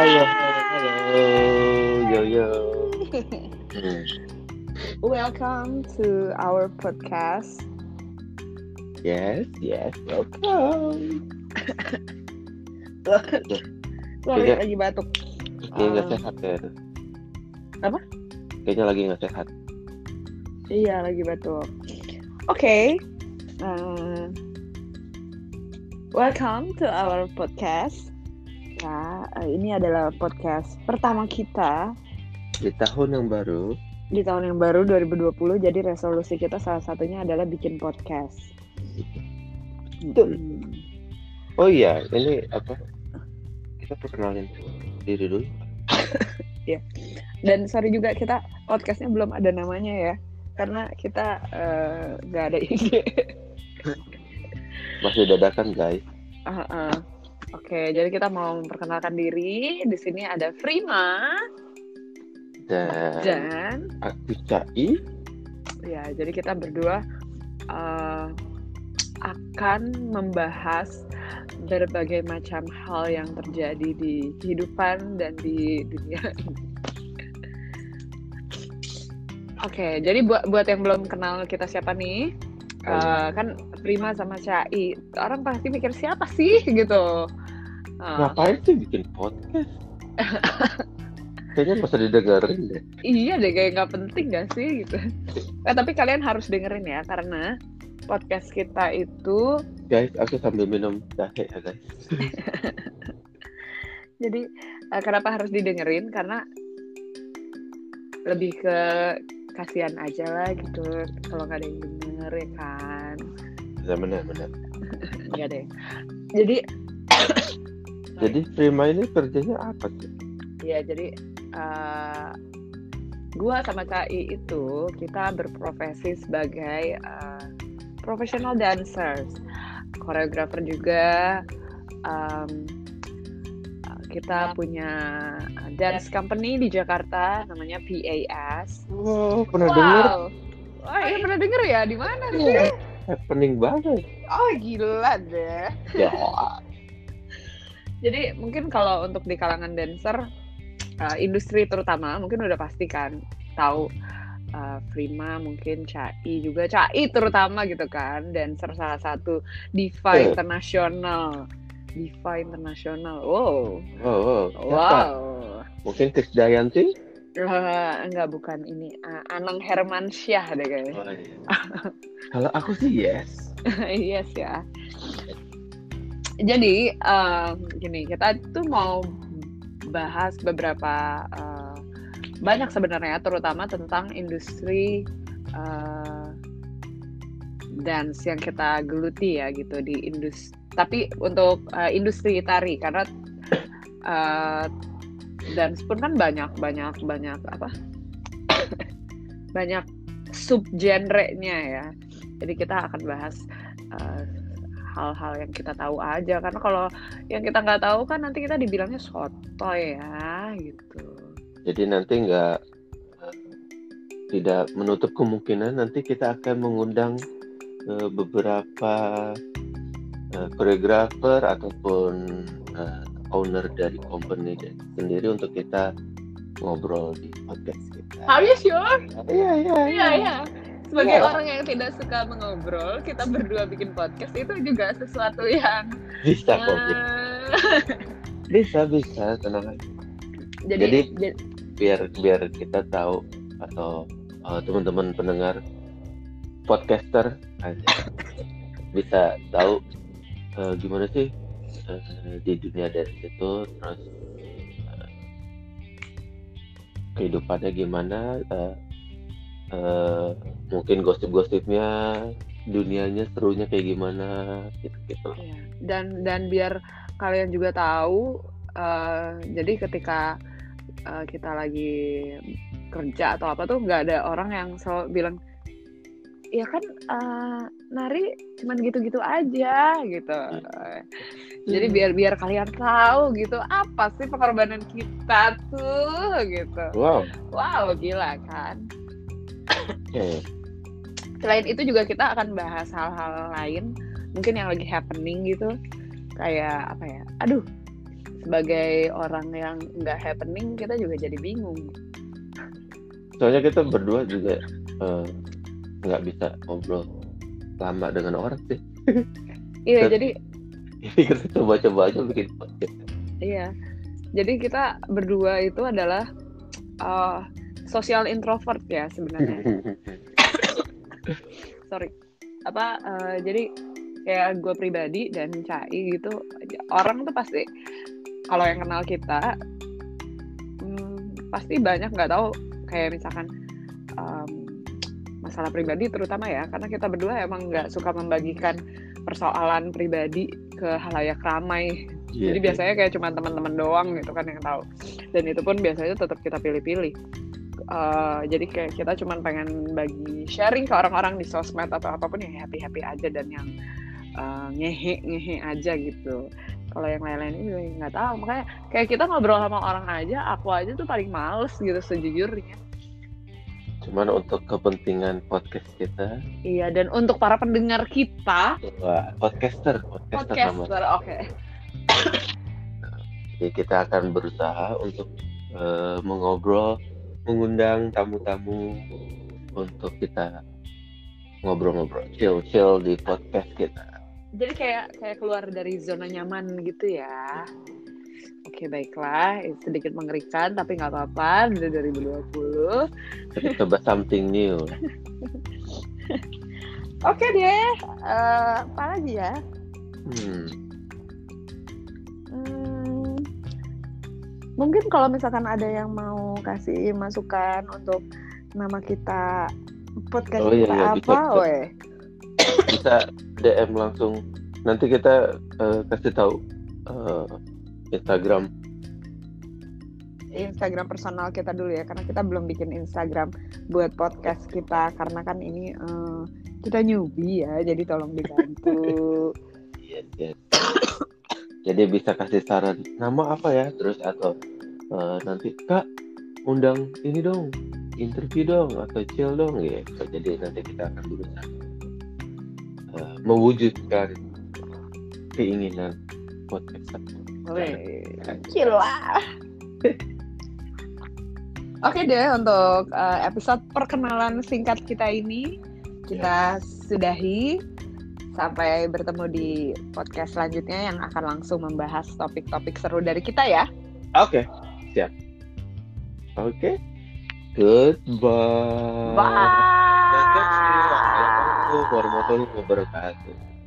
Halo, halo, yo yo. Welcome to our podcast. Yes, yes, welcome. Sorry, Kayaknya- lagi batuk. Kayaknya nggak Ah. sehat ya. Apa? Kayaknya lagi nggak sehat. Iya, lagi batuk. Oke. eh, welcome to our podcast. Ya, eh, ini adalah podcast pertama kita Di tahun yang baru, di tahun yang baru 2020. Jadi resolusi kita salah satunya adalah bikin podcast. Hmm. oh iya, ini apa? Kita perkenalin diri dulu. Dan sorry juga kita podcastnya belum ada namanya ya, karena kita eh, nggak ada ide. Masih dadakan guys. Ah, ah. Oke, jadi kita mau memperkenalkan diri. Di sini ada Prima Dan, dan aku Cai. ya, jadi kita berdua eh, akan membahas berbagai macam hal yang terjadi di kehidupan dan di dunia ini. Oke, jadi buat buat yang belum kenal kita siapa nih, Eh, kan Prima sama Cai, orang pasti mikir siapa sih gitu. Eh, Ngapain sih bikin podcast? Kayaknya masa didengerin deh. Iya deh kayak nggak penting gak sih gitu. Eh, tapi kalian harus dengerin ya karena podcast kita itu Guys, aku sambil minum jahe ya guys. jadi eh, kenapa harus didengerin karena lebih ke kasihan aja lah gitu kalau nggak ada yang denger ya kan. Ya, benar, benar. Iya deh. Jadi Jadi Prima ini kerjanya apa sih? ya jadi eh, gua sama Cai itu kita berprofesi sebagai eh, professional dancers, koreografer juga. Em, kita punya dance company di Jakarta namanya PAS. Oh, pernah denger? Wah, iya pernah denger ya? Di mana sih? Iya. Happening banget. Oh, gila deh. Ya, Jadi mungkin kalau untuk di kalangan dancer, uh, industri terutama mungkin udah pasti kan tahu uh, Prima mungkin Cai juga Cai terutama gitu kan dancer salah satu diva Eh. internasional diva internasional wow wow, wow. Wow Mungkin Krisdayanti? Eh, enggak bukan ini uh, Anang Hermansyah deh kayaknya Oh, iya. Kalau aku sih yes. yes ya jadi em, gini kita tuh mau bahas beberapa eh, banyak sebenarnya terutama tentang industri eh, dance yang kita geluti ya gitu di industri tapi untuk eh, industri tari karena eh, dance pun kan banyak banyak banyak apa? Banyak sub genre-nya ya. Jadi kita akan bahas eh, hal-hal yang kita tahu aja. Karena kalau yang kita nggak tahu kan nanti kita dibilangnya sotoy ya gitu. Jadi nanti nggak tidak menutup kemungkinan nanti kita akan mengundang eh, beberapa koreografer ataupun eh, owner dari company dan sendiri untuk kita ngobrol di podcast kita. Are you sure? Iya iya Iya iya. Sebagai Iya. orang yang tidak suka mengobrol, kita berdua bikin podcast itu juga sesuatu yang Bisa kok. Eh, Bisa bisa tenang aja. jadi, Jadi- jadi biar biar kita tahu atau uh, teman-teman pendengar podcaster aja bisa tahu uh, gimana sih uh, di dunia dari itu terus uh, kehidupannya gimana uh, uh, mungkin gosip-gosipnya dunianya serunya kayak gimana gitu gitu Iya. dan dan biar kalian juga tahu eh, jadi ketika eh, kita lagi kerja atau apa tuh nggak ada orang yang selalu bilang ya kan eh, nari cuman gitu-gitu aja gitu. Eh, jadi biar biar kalian tahu gitu apa sih pengorbanan kita tuh gitu. Wow. Wow gila kan. Oke. Selain itu juga kita akan bahas hal-hal lain mungkin yang lagi happening gitu. Kayak apa ya aduh sebagai orang yang nggak happening kita juga jadi bingung. Soalnya kita berdua juga eh, nggak bisa ngobrol lama dengan orang sih. Iya Dan- jadi ini kita coba-coba aja bikin podcast. Iya. Jadi kita berdua itu adalah uh, social introvert ya sebenarnya. Sorry. Apa eh, jadi kayak gue pribadi dan Cai gitu orang tuh pasti kalau yang kenal kita hmm, pasti banyak nggak tahu. Kayak misalkan em, masalah pribadi terutama ya karena kita berdua emang nggak suka membagikan persoalan pribadi ke halayak ramai Iya, jadi iya. biasanya kayak cuma teman-teman doang gitu kan yang tahu. Dan itu pun biasanya tetap kita pilih-pilih. Eh, jadi kayak kita cuma pengen bagi sharing ke orang-orang di sosmed atau apa pun yang happy-happy aja dan yang eh, ngehe-ngehe aja gitu. Kalau yang lain-lain ini nggak tahu. Makanya kayak kita ngobrol sama orang aja, aku aja tuh paling males gitu sejujurnya. Cuman untuk kepentingan podcast kita Iya, dan untuk para pendengar kita, wah, podcaster podcaster podcaster, oke. Jadi kita akan berusaha untuk eh, mengobrol, mengundang tamu-tamu untuk kita ngobrol-ngobrol, chill-chill di podcast kita. Jadi kayak kayak keluar dari zona nyaman gitu ya. Oke baiklah, itu sedikit mengerikan tapi nggak apa-apa. Dari 2020. Kita coba something new. Oke deh, eh, apa lagi ya? Hmm. Hmm, mungkin kalau misalkan ada yang mau kasih masukan untuk nama kita podcast Oh, iya, kita iya, apa, bisa, bisa. weh? Bisa DM langsung. Nanti kita eh, kasih tahu eh, Instagram. Instagram personal kita dulu ya karena kita belum bikin Instagram buat podcast kita karena kan ini eh, kita newbie ya jadi tolong dibantu Yes, yes. Jadi bisa kasih saran nama apa ya, terus atau eh, nanti kak undang ini dong, interview dong atau chill dong gitu. Jadi nanti kita akan berusaha eh, mewujudkan keinginan podcast. Weh, gila Oke deh untuk eh, episode perkenalan singkat kita ini kita sudahi sampai bertemu di podcast selanjutnya yang akan langsung membahas topik-topik seru dari kita ya. Oke, siap. Oke, goodbye. Bye. Assalamualaikum warahmatullahi wabarakatuh.